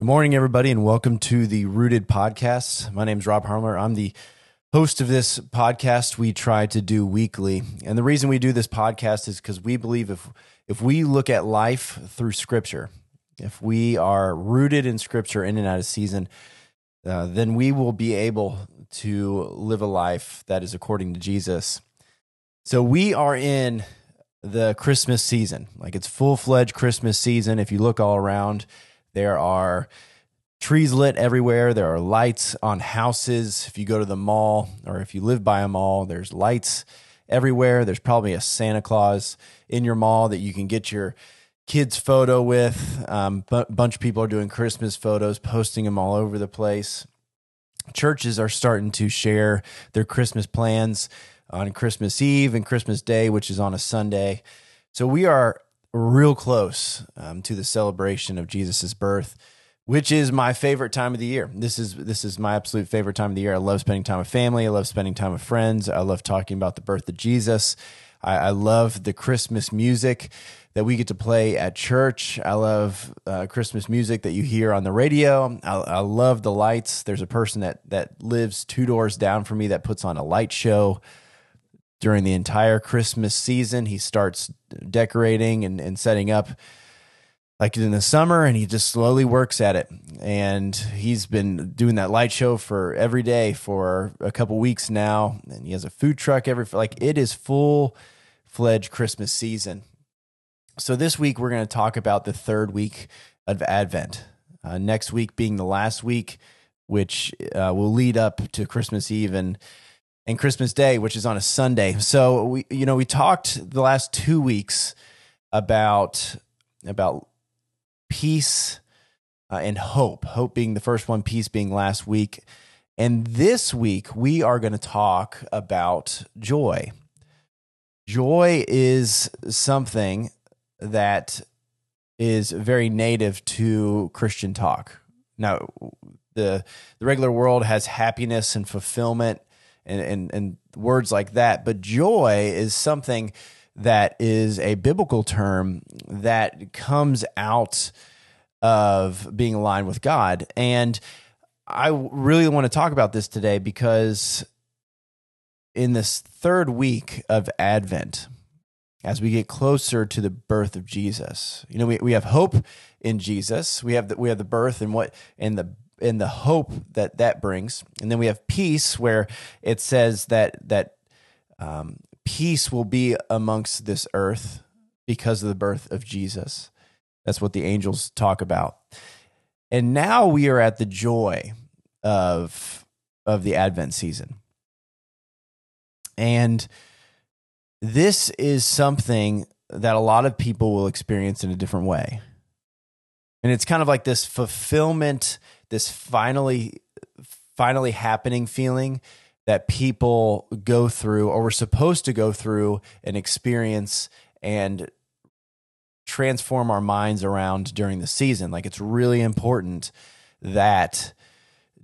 Good morning, everybody, and welcome to the Rooted Podcast. My name is Rob Harlamert. I'm the host of this podcast we try to do weekly. And the reason we do this podcast is because we believe if if we look at life through scripture, if we are rooted in scripture in and out of season, uh, then we will be able to live a life that is according to Jesus. So we are in the Christmas season. Like it's full-fledged Christmas season. If you look all around, there are trees lit everywhere. There are lights on houses. If you go to the mall or if you live by a mall, there's lights everywhere. There's probably a Santa Claus in your mall that you can get your kids' photo with. Um, a bunch of people are doing Christmas photos, posting them all over the place. Churches are starting to share their Christmas plans on Christmas Eve and Christmas Day, which is on a Sunday. So we are real close um, to the celebration of Jesus's birth, which is my favorite time of the year. This is this is my absolute favorite time of the year. I love spending time with family. I love spending time with friends. I love talking about the birth of Jesus. I, I love the Christmas music that we get to play at church. I love uh, Christmas music that you hear on the radio. I, I love the lights. There's a person that that lives two doors down from me that puts on a light show during the entire Christmas season. He starts decorating and, and setting up like in the summer and he just slowly works at it. And he's been doing that light show for every day for a couple weeks now. And he has a food truck every, like it is full fledged Christmas season. So this week we're going to talk about the third week of Advent. Uh, next week being the last week, which uh, will lead up to Christmas Eve and and Christmas Day, which is on a Sunday. So we, you know, we talked the last two weeks about about peace uh, and hope. Hope being the first one, peace being last week, and this week we are going to talk about joy. Joy is something that is very native to Christian talk. Now, the the regular world has happiness and fulfillment and, and, and words like that. But joy is something that is a biblical term that comes out of being aligned with God. And I really want to talk about this today because in this third week of Advent, as we get closer to the birth of Jesus, you know, we, we have hope in Jesus. We have the, we have the birth and what and the and the hope that that brings. And then we have peace, where it says that that um, peace will be amongst this earth because of the birth of Jesus. That's what the angels talk about. And now we are at the joy of of the Advent season. And this is something that a lot of people will experience in a different way. And it's kind of like this fulfillment this finally finally happening feeling that people go through or we're supposed to go through and experience and transform our minds around during the season. Like it's really important that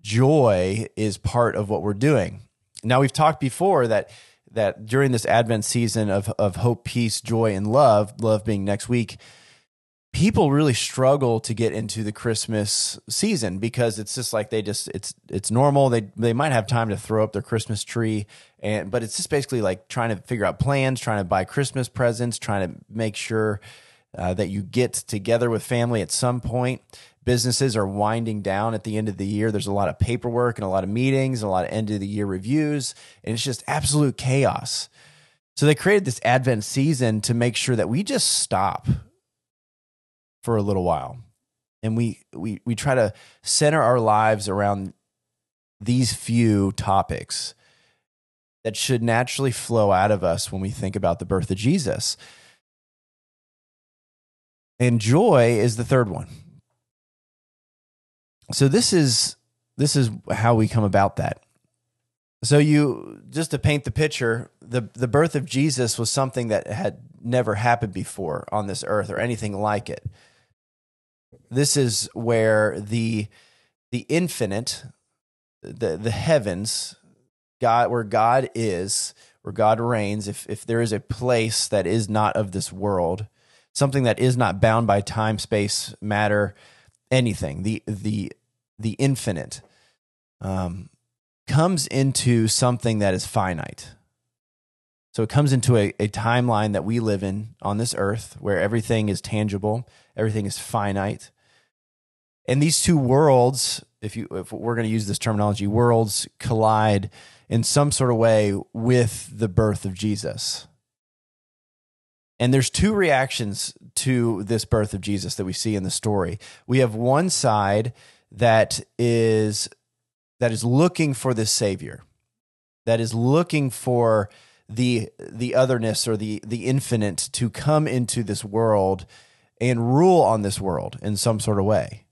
joy is part of what we're doing. Now we've talked before that that during this Advent season of of hope, peace, joy, and love, love being next week, people really struggle to get into the Christmas season because it's just like they just it's it's normal. They they might have time to throw up their Christmas tree and but it's just basically like trying to figure out plans, trying to buy Christmas presents, trying to make sure uh, that you get together with family at some point. Businesses are winding down at the end of the year. There's a lot of paperwork and a lot of meetings and a lot of end of the year reviews, and it's just absolute chaos. So they created this Advent season to make sure that we just stop for a little while. And we we we try to center our lives around these few topics that should naturally flow out of us when we think about the birth of Jesus. And joy is the third one. So this is this is how we come about that. So you just to paint the picture, the the birth of Jesus was something that had never happened before on this earth or anything like it this is where the the infinite the the heavens god where god is where god reigns if if there is a place that is not of this world something that is not bound by time space matter anything, the the the infinite, um, comes into something that is finite. So it comes into a, a timeline that we live in on this earth where everything is tangible, everything is finite. And these two worlds, if you if we're going to use this terminology, worlds collide in some sort of way with the birth of Jesus. And there's two reactions to this birth of Jesus that we see in the story. We have one side that is that is looking for this savior, that is looking for the the otherness or the the infinite to come into this world and rule on this world in some sort of way.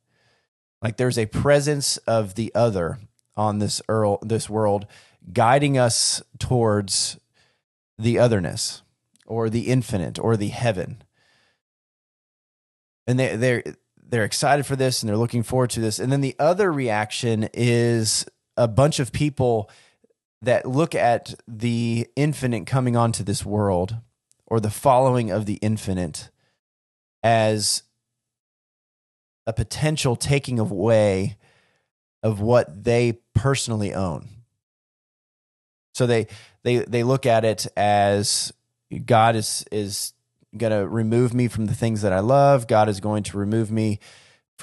Like there's a presence of the other on this earl, this world guiding us towards the otherness or the infinite or the heaven. And they they're they're excited for this and they're looking forward to this. And then the other reaction is a bunch of people that look at the infinite coming onto this world or the following of the infinite as a potential taking away of what they personally own. So they they they look at it as God is is going to remove me from the things that I love. God is going to remove me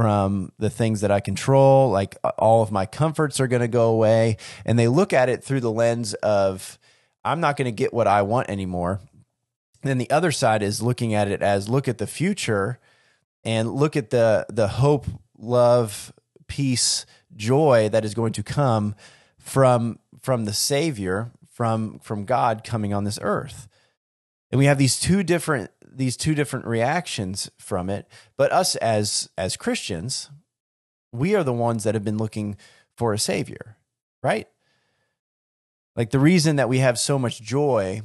from the things that I control. Like uh, all of my comforts are going to go away. And they look at it through the lens of, I'm not going to get what I want anymore. And then the other side is looking at it as look at the future and look at the the hope, love, peace, joy that is going to come from from the Savior, from from God coming on this earth. And we have these two different these two different reactions from it but us as as christians we are the ones that have been looking for a savior right? Like the reason that we have so much joy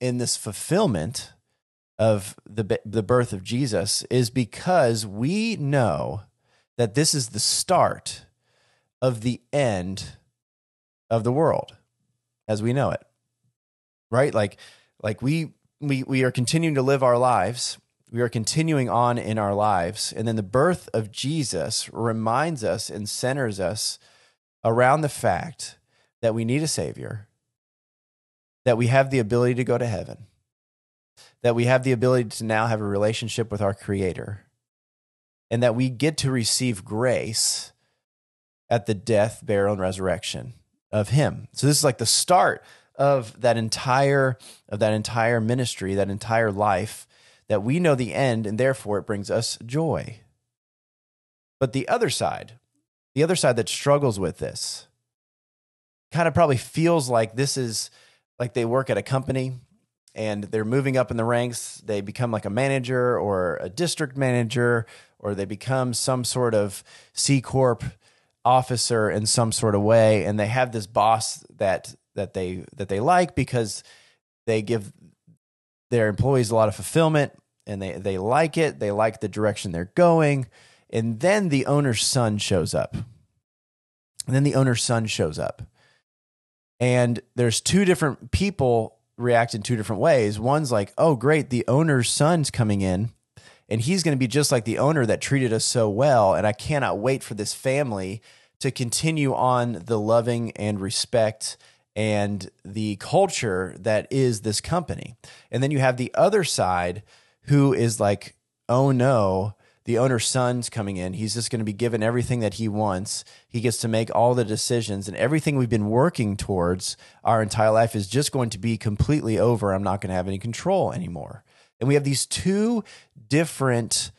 in this fulfillment of the the birth of Jesus is because we know that this is the start of the end of the world as we know it right? Like like we we we are continuing to live our lives. We are continuing on in our lives. And then the birth of jesus reminds us and centers us around the fact that we need a savior that we have the ability to go to heaven that we have the ability to now have a relationship with our creator and that we get to receive grace at the death burial and resurrection of him. So this is like the start of that entire of that entire ministry, that entire life, that we know the end and therefore it brings us joy. But the other side, the other side that struggles with this, kind of probably feels like this is like they work at a company and they're moving up in the ranks. They become like a manager or a district manager, or they become some sort of C Corp officer in some sort of way. And they have this boss that that they that they like because they give their employees a lot of fulfillment and they they like it. They like the direction they're going. And then the owner's son shows up. And then the owner's son shows up. And there's two different people react in two different ways. One's like oh great the owner's son's coming in and he's going to be just like the owner that treated us so well and i cannot wait for this family to continue on the loving and respect and the culture that is this company. And then you have the other side who is like, oh no, the owner's son's coming in. He's just going to be given everything that he wants. He gets to make all the decisions, and everything we've been working towards our entire life is just going to be completely over. I'm not going to have any control anymore. And we have these two different,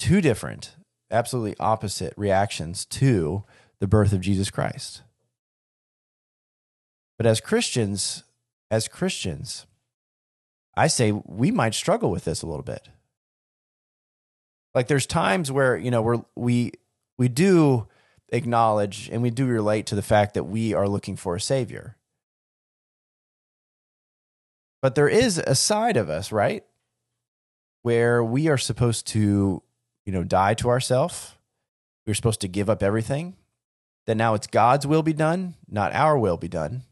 two different, absolutely opposite reactions to the birth of Jesus Christ. But as Christians, as Christians, I say we might struggle with this a little bit. Like there's times where, you know, we're we we do acknowledge and we do relate to the fact that we are looking for a savior. But there is a side of us, right? Where we are supposed to, you know, die to ourselves. We're supposed to give up everything. That now it's God's will be done, not our will be done.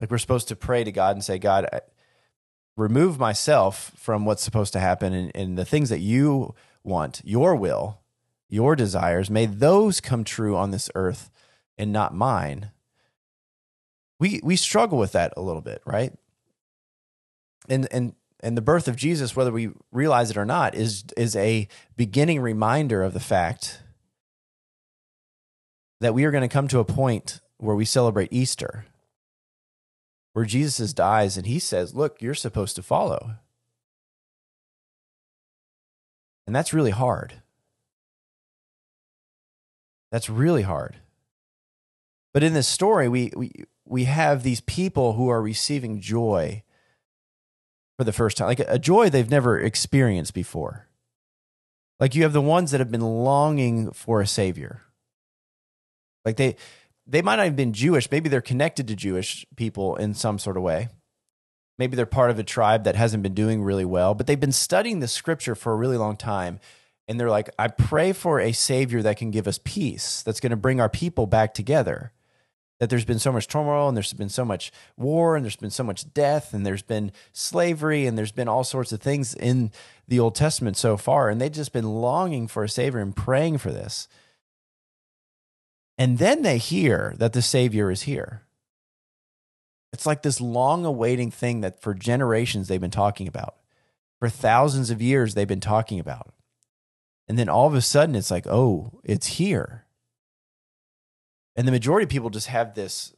Like we're supposed to pray to God and say, God, remove myself from what's supposed to happen and, and the things that you want, your will, your desires, may those come true on this earth and not mine. We we struggle with that a little bit, right? And and and the birth of Jesus, whether we realize it or not, is is a beginning reminder of the fact that we are going to come to a point where we celebrate Easter, where Jesus dies and he says, Look, you're supposed to follow. And that's really hard. That's really hard. But in this story, we, we, we have these people who are receiving joy for the first time, like a joy they've never experienced before. Like you have the ones that have been longing for a savior. Like they they might not have been Jewish, maybe they're connected to Jewish people in some sort of way. Maybe they're part of a tribe that hasn't been doing really well, but they've been studying the scripture for a really long time. And they're like, I pray for a savior that can give us peace, that's going to bring our people back together that there's been so much turmoil and there's been so much war and there's been so much death and there's been slavery and there's been all sorts of things in the Old Testament so far. And they've just been longing for a Savior and praying for this. And then they hear that the Savior is here. It's like this long awaiting thing that for generations they've been talking about. For thousands of years they've been talking about. And then all of a sudden it's like, oh, it's here and the majority of people just have this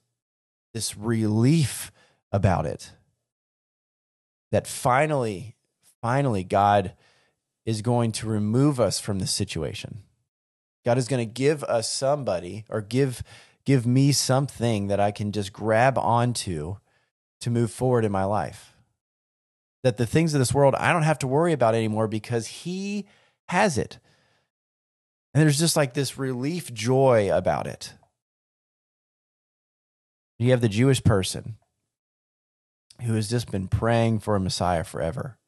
this relief about it that finally finally god is going to remove us from this situation god is going to give us somebody or give give me something that i can just grab onto to move forward in my life. That the things of this world i don't have to worry about anymore because he has it. And there's just like this relief joy about it. You have the Jewish person who has just been praying for a Messiah forever.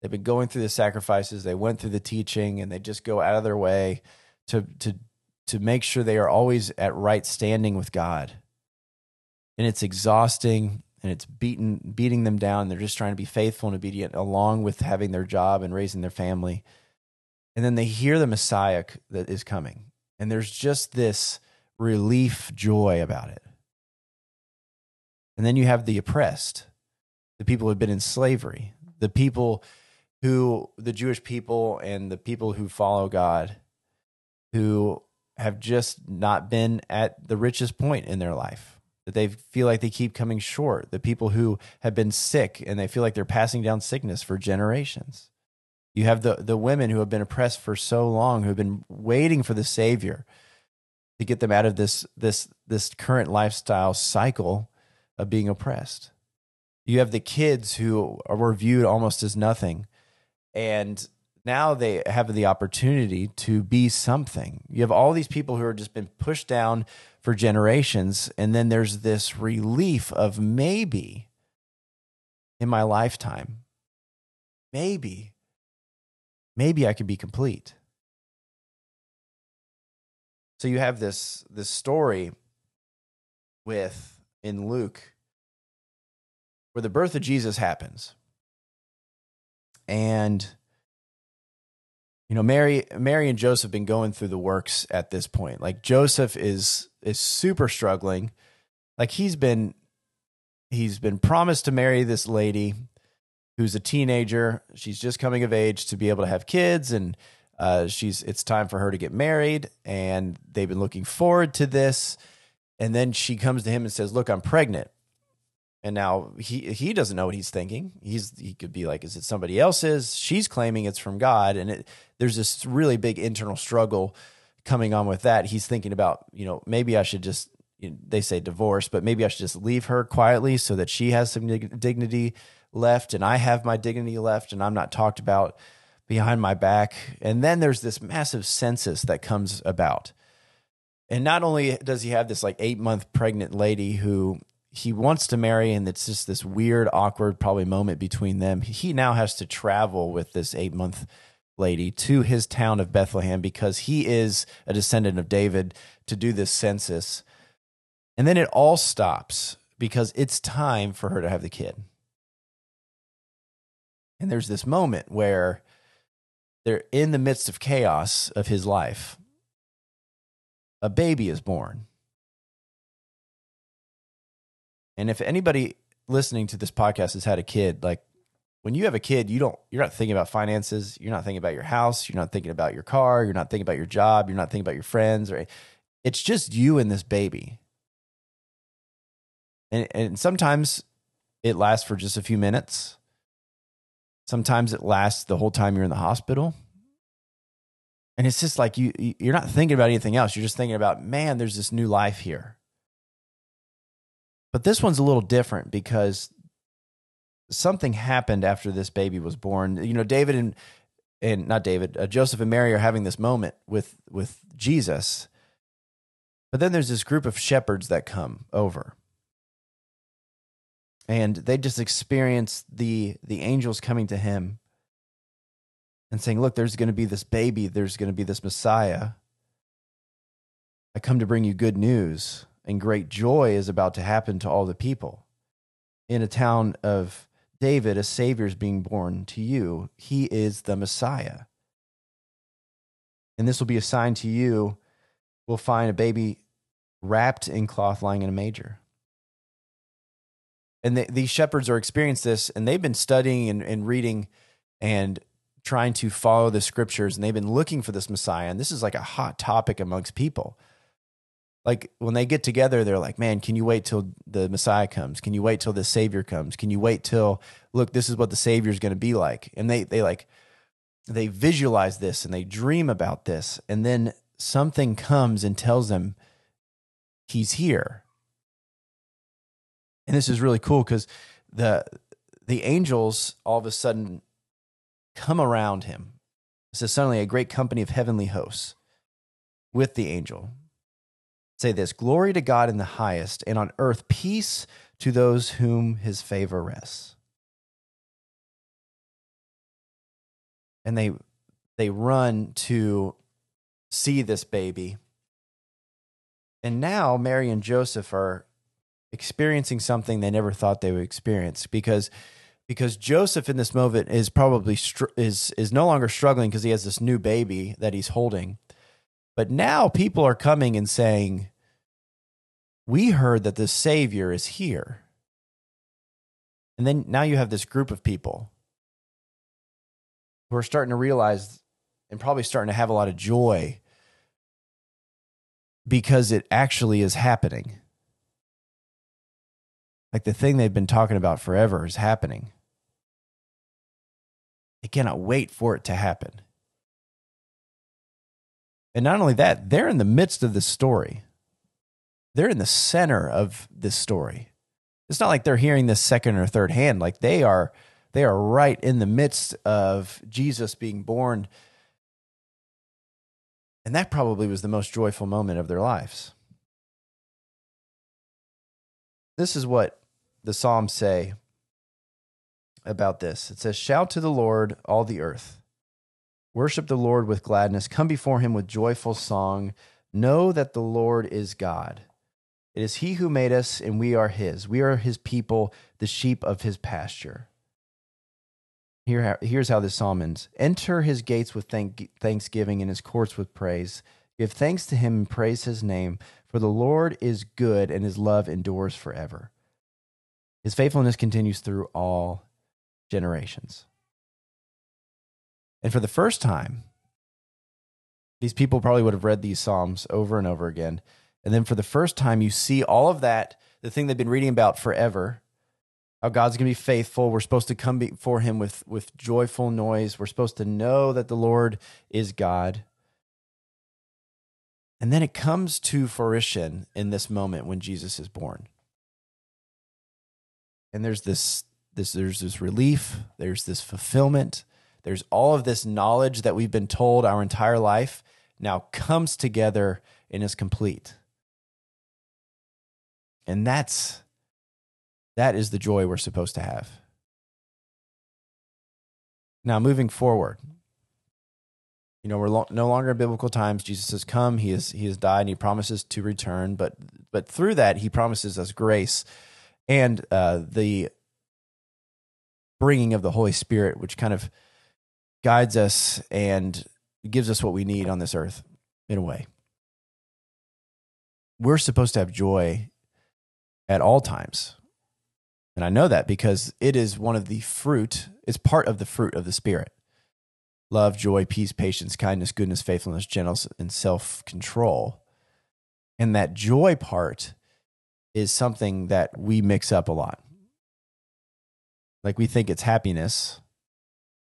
They've been going through the sacrifices, they went through the teaching, and they just go out of their way to to to make sure they are always at right standing with God. And it's exhausting and it's beating beating them down. They're just trying to be faithful and obedient along with having their job and raising their family. And then they hear the Messiah that is coming. And there's just this relief joy about it. And then you have the oppressed, the people who have been in slavery, the people who, the Jewish people and the people who follow God, who have just not been at the richest point in their life. That they feel like they keep coming short. The people who have been sick and they feel like they're passing down sickness for generations. You have the, the women who have been oppressed for so long, who have been waiting for the Savior to get them out of this, this, this current lifestyle cycle of being oppressed. You have the kids who were viewed almost as nothing. And now they have the opportunity to be something. You have all these people who are just been pushed down for generations. And then there's this relief of maybe in my lifetime, maybe, maybe I could be complete. So you have this this story with in Luke where the birth of Jesus happens. And you know, Mary Mary and Joseph have been going through the works at this point. Like Joseph is is super struggling. Like he's been he's been promised to marry this lady who's a teenager. She's just coming of age to be able to have kids and uh, she's it's time for her to get married and they've been looking forward to this and then she comes to him and says, "Look, I'm pregnant." And now he he doesn't know what he's thinking. He's he could be like, "Is it somebody else's?" She's claiming it's from God, and it, there's this really big internal struggle coming on with that. He's thinking about, you know, maybe I should just you know, they say divorce, but maybe I should just leave her quietly so that she has some dignity left and I have my dignity left and I'm not talked about behind my back. And then there's this massive census that comes about. And not only does he have this like eight month pregnant lady who he wants to marry, and it's just this weird, awkward, probably moment between them. He now has to travel with this eight month lady to his town of Bethlehem because he is a descendant of David to do this census. And then it all stops because it's time for her to have the kid. And there's this moment where they're in the midst of chaos of his life. A baby is born. And if anybody listening to this podcast has had a kid, like when you have a kid, you don't you're not thinking about finances, you're not thinking about your house, you're not thinking about your car, you're not thinking about your job, you're not thinking about your friends, or it's just you and this baby. And and sometimes it lasts for just a few minutes. Sometimes it lasts the whole time you're in the hospital. And it's just like you you're not thinking about anything else. You're just thinking about, man, there's this new life here. But this one's a little different because something happened after this baby was born. You know, David and and not David, uh, Joseph and Mary are having this moment with with Jesus. But then there's this group of shepherds that come over. And they just experience the the angels coming to him and saying, "Look, there's going to be this baby, there's going to be this Messiah. I come to bring you good news." And great joy is about to happen to all the people. In a town of David, a Savior is being born to you. He is the Messiah. And this will be a sign to you. We'll find a baby wrapped in cloth lying in a manger. And the, these shepherds are experiencing this, and they've been studying and, and reading and trying to follow the scriptures, and they've been looking for this Messiah. And this is like a hot topic amongst people like when they get together they're like man can you wait till the messiah comes? Can you wait till the savior comes? Can you wait till look this is what the savior is going to be like? And they they like they visualize this and they dream about this and then something comes and tells them he's here. And this is really cool because the the angels all of a sudden come around him. It says suddenly a great company of heavenly hosts with the angel say this Glory to God in the highest, and on earth peace to those whom his favor rests. And they they run to see this baby. And now Mary and Joseph are experiencing something they never thought they would experience because because Joseph in this moment is probably str- is is no longer struggling because he has this new baby that he's holding but now people are coming and saying, We heard that the Savior is here. And then now you have this group of people who are starting to realize and probably starting to have a lot of joy because it actually is happening. Like the thing they've been talking about forever is happening. They cannot wait for it to happen. And not only that, they're in the midst of the story. They're in the center of this story. It's not like they're hearing this second or third hand. Like they are they are right in the midst of Jesus being born. And that probably was the most joyful moment of their lives. This is what the Psalms say about this. It says, Shout to the Lord, all the earth. Worship the Lord with gladness. Come before him with joyful song. Know that the Lord is God. It is he who made us, and we are his. We are his people, the sheep of his pasture. Here, here's how this psalm ends Enter his gates with thank, thanksgiving and his courts with praise. Give thanks to him and praise his name, for the Lord is good, and his love endures forever. His faithfulness continues through all generations. And for the first time, these people probably would have read these Psalms over and over again. And then for the first time, you see all of that, the thing they've been reading about forever, how God's going to be faithful. We're supposed to come before Him with, with joyful noise. We're supposed to know that the Lord is God. And then it comes to fruition in this moment when Jesus is born. And there's this, this there's this relief, there's this fulfillment, there's all of this knowledge that we've been told our entire life now comes together and is complete. And that's that is the joy we're supposed to have. Now, moving forward, you know, we're lo- no longer in biblical times. Jesus has come; he has he has died, and he promises to return. But but through that, he promises us grace and uh, the bringing of the Holy Spirit, which kind of guides us and gives us what we need on this earth in a way. We're supposed to have joy at all times. And I know that because it is one of the fruit, it's part of the fruit of the Spirit love, joy, peace, patience, kindness, goodness, faithfulness, gentleness, and self control. And that joy part is something that we mix up a lot. Like we think it's happiness,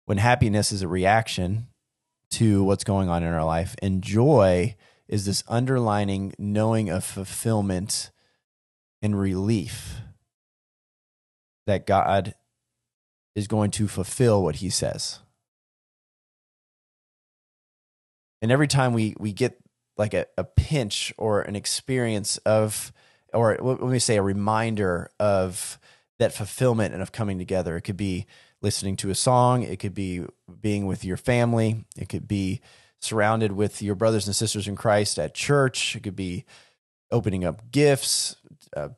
when happiness is a reaction to what's going on in our life, and joy is this underlining knowing of fulfillment and relief that God is going to fulfill what he says. And every time we we get like a, a pinch or an experience of or let me say a reminder of that fulfillment and of coming together. It could be listening to a song, it could be being with your family, it could be surrounded with your brothers and sisters in Christ at church, it could be opening up gifts, uh,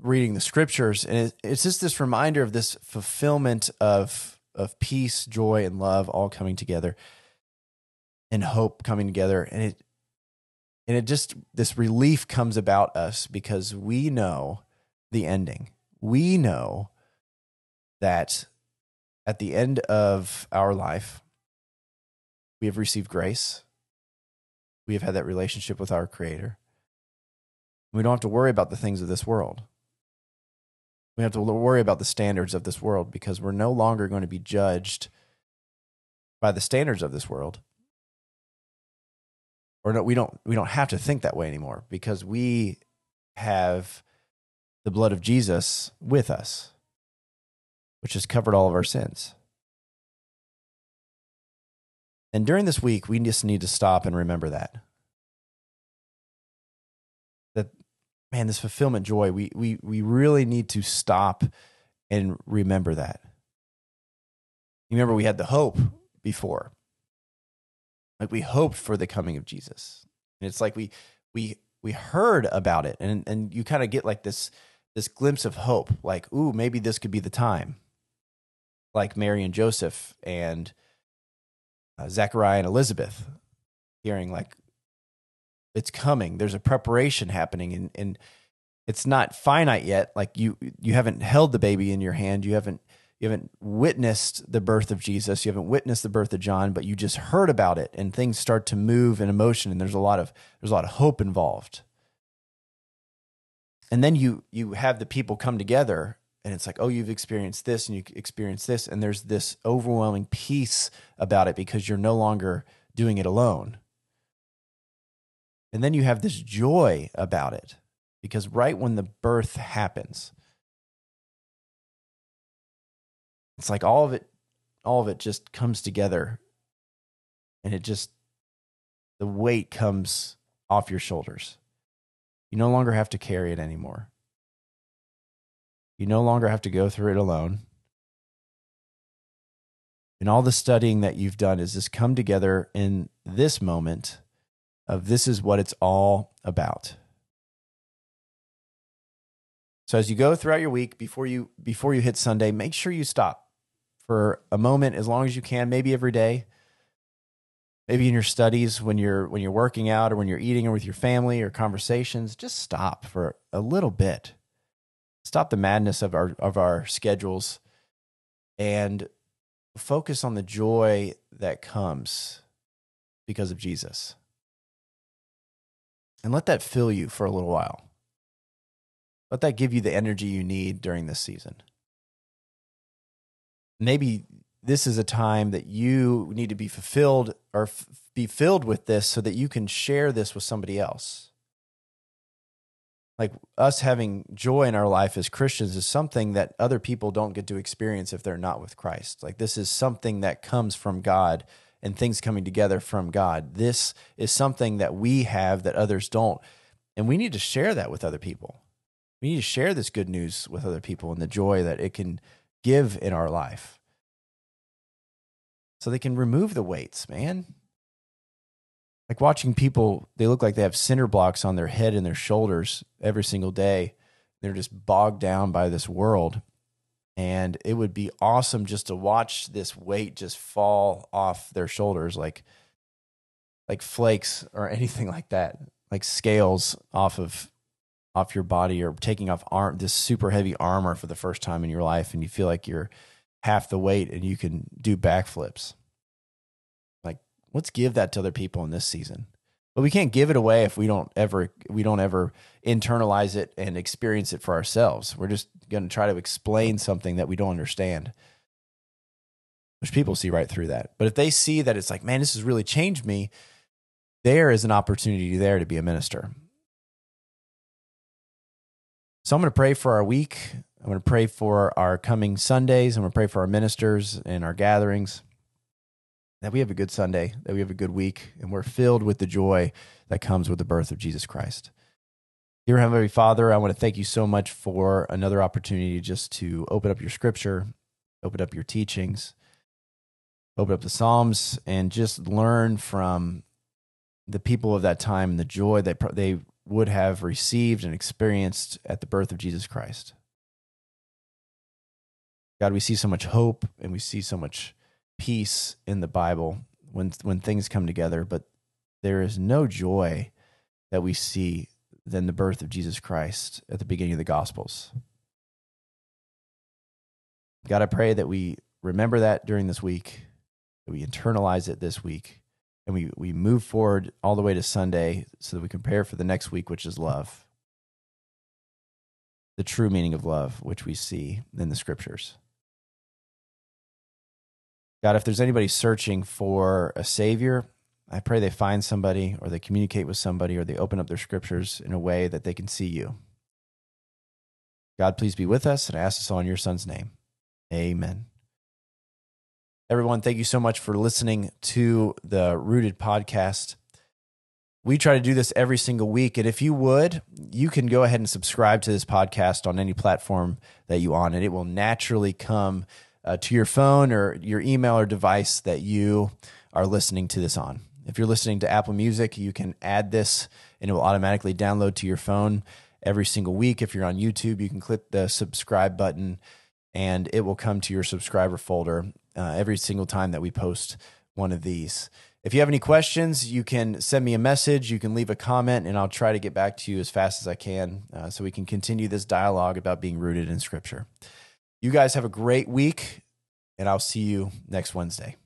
reading the scriptures, and it, it's just this reminder of this fulfillment of of peace, joy, and love all coming together, and hope coming together, and it and it just this relief comes about us because we know the ending. We know that at the end of our life, we have received grace. We have had that relationship with our Creator. We don't have to worry about the things of this world. We have to worry about the standards of this world because we're no longer going to be judged by the standards of this world. Or no, we don't we don't have to think that way anymore because we have the blood of Jesus with us, which has covered all of our sins. And during this week, we just need to stop and remember that. That, man, this fulfillment joy, we, we, we really need to stop and remember that. You remember we had the hope before. Like we hoped for the coming of Jesus. And it's like we we we heard about it and and you kind of get like this this glimpse of hope, like, ooh, maybe this could be the time. Like Mary and Joseph and uh, Zechariah and Elizabeth, hearing like it's coming. There's a preparation happening, and and it's not finite yet. Like you you haven't held the baby in your hand. You haven't you haven't witnessed the birth of Jesus. You haven't witnessed the birth of John, but you just heard about it, and things start to move in emotion, and there's a lot of there's a lot of hope involved and then you you have the people come together and it's like oh you've experienced this and you experienced this and there's this overwhelming peace about it because you're no longer doing it alone and then you have this joy about it because right when the birth happens it's like all of it all of it just comes together and it just the weight comes off your shoulders you no longer have to carry it anymore. You no longer have to go through it alone. And all the studying that you've done is just come together in this moment of this is what it's all about. So as you go throughout your week before you before you hit Sunday, make sure you stop for a moment as long as you can, maybe every day maybe in your studies when you're when you're working out or when you're eating or with your family or conversations just stop for a little bit stop the madness of our of our schedules and focus on the joy that comes because of Jesus. And let that fill you for a little while. Let that give you the energy you need during this season. Maybe this is a time that you need to be fulfilled or f- be filled with this so that you can share this with somebody else. Like us having joy in our life as Christians is something that other people don't get to experience if they're not with Christ. Like this is something that comes from God and things coming together from God. This is something that we have that others don't. And we need to share that with other people. We need to share this good news with other people and the joy that it can give in our life so they can remove the weights, man. Like watching people, they look like they have cinder blocks on their head and their shoulders every single day. They're just bogged down by this world. And it would be awesome just to watch this weight just fall off their shoulders like like flakes or anything like that, like scales off of off your body or taking off arm this super heavy armor for the first time in your life and you feel like you're half the weight and you can do backflips. Let's give that to other people in this season. But we can't give it away if we don't ever we don't ever internalize it and experience it for ourselves. We're just going to try to explain something that we don't understand. Which people see right through that. But if they see that it's like, man, this has really changed me, there is an opportunity there to be a minister. So I'm going to pray for our week. I'm going to pray for our coming Sundays. I'm going to pray for our ministers and our gatherings. That we have a good Sunday, that we have a good week, and we're filled with the joy that comes with the birth of Jesus Christ. Dear Heavenly Father, I want to thank you so much for another opportunity just to open up your scripture, open up your teachings, open up the Psalms, and just learn from the people of that time and the joy that they would have received and experienced at the birth of Jesus Christ. God, we see so much hope and we see so much peace in the Bible when when things come together, but there is no joy that we see than the birth of Jesus Christ at the beginning of the Gospels. God, I pray that we remember that during this week, that we internalize it this week, and we we move forward all the way to Sunday so that we prepare for the next week, which is love. The true meaning of love, which we see in the scriptures. God, if there's anybody searching for a savior, I pray they find somebody or they communicate with somebody or they open up their scriptures in a way that they can see you. God, please be with us and I ask this all in your son's name. Amen. Everyone, thank you so much for listening to the Rooted podcast. We try to do this every single week. And if you would, you can go ahead and subscribe to this podcast on any platform that you on, and it will naturally come uh, to your phone or your email or device that you are listening to this on. If you're listening to Apple Music, you can add this and it will automatically download to your phone every single week. If you're on YouTube, you can click the subscribe button and it will come to your subscriber folder uh, every single time that we post one of these. If you have any questions, you can send me a message. You can leave a comment, and I'll try to get back to you as fast as I can uh, so we can continue this dialogue about being rooted in Scripture. You guys have a great week, and I'll see you next Wednesday.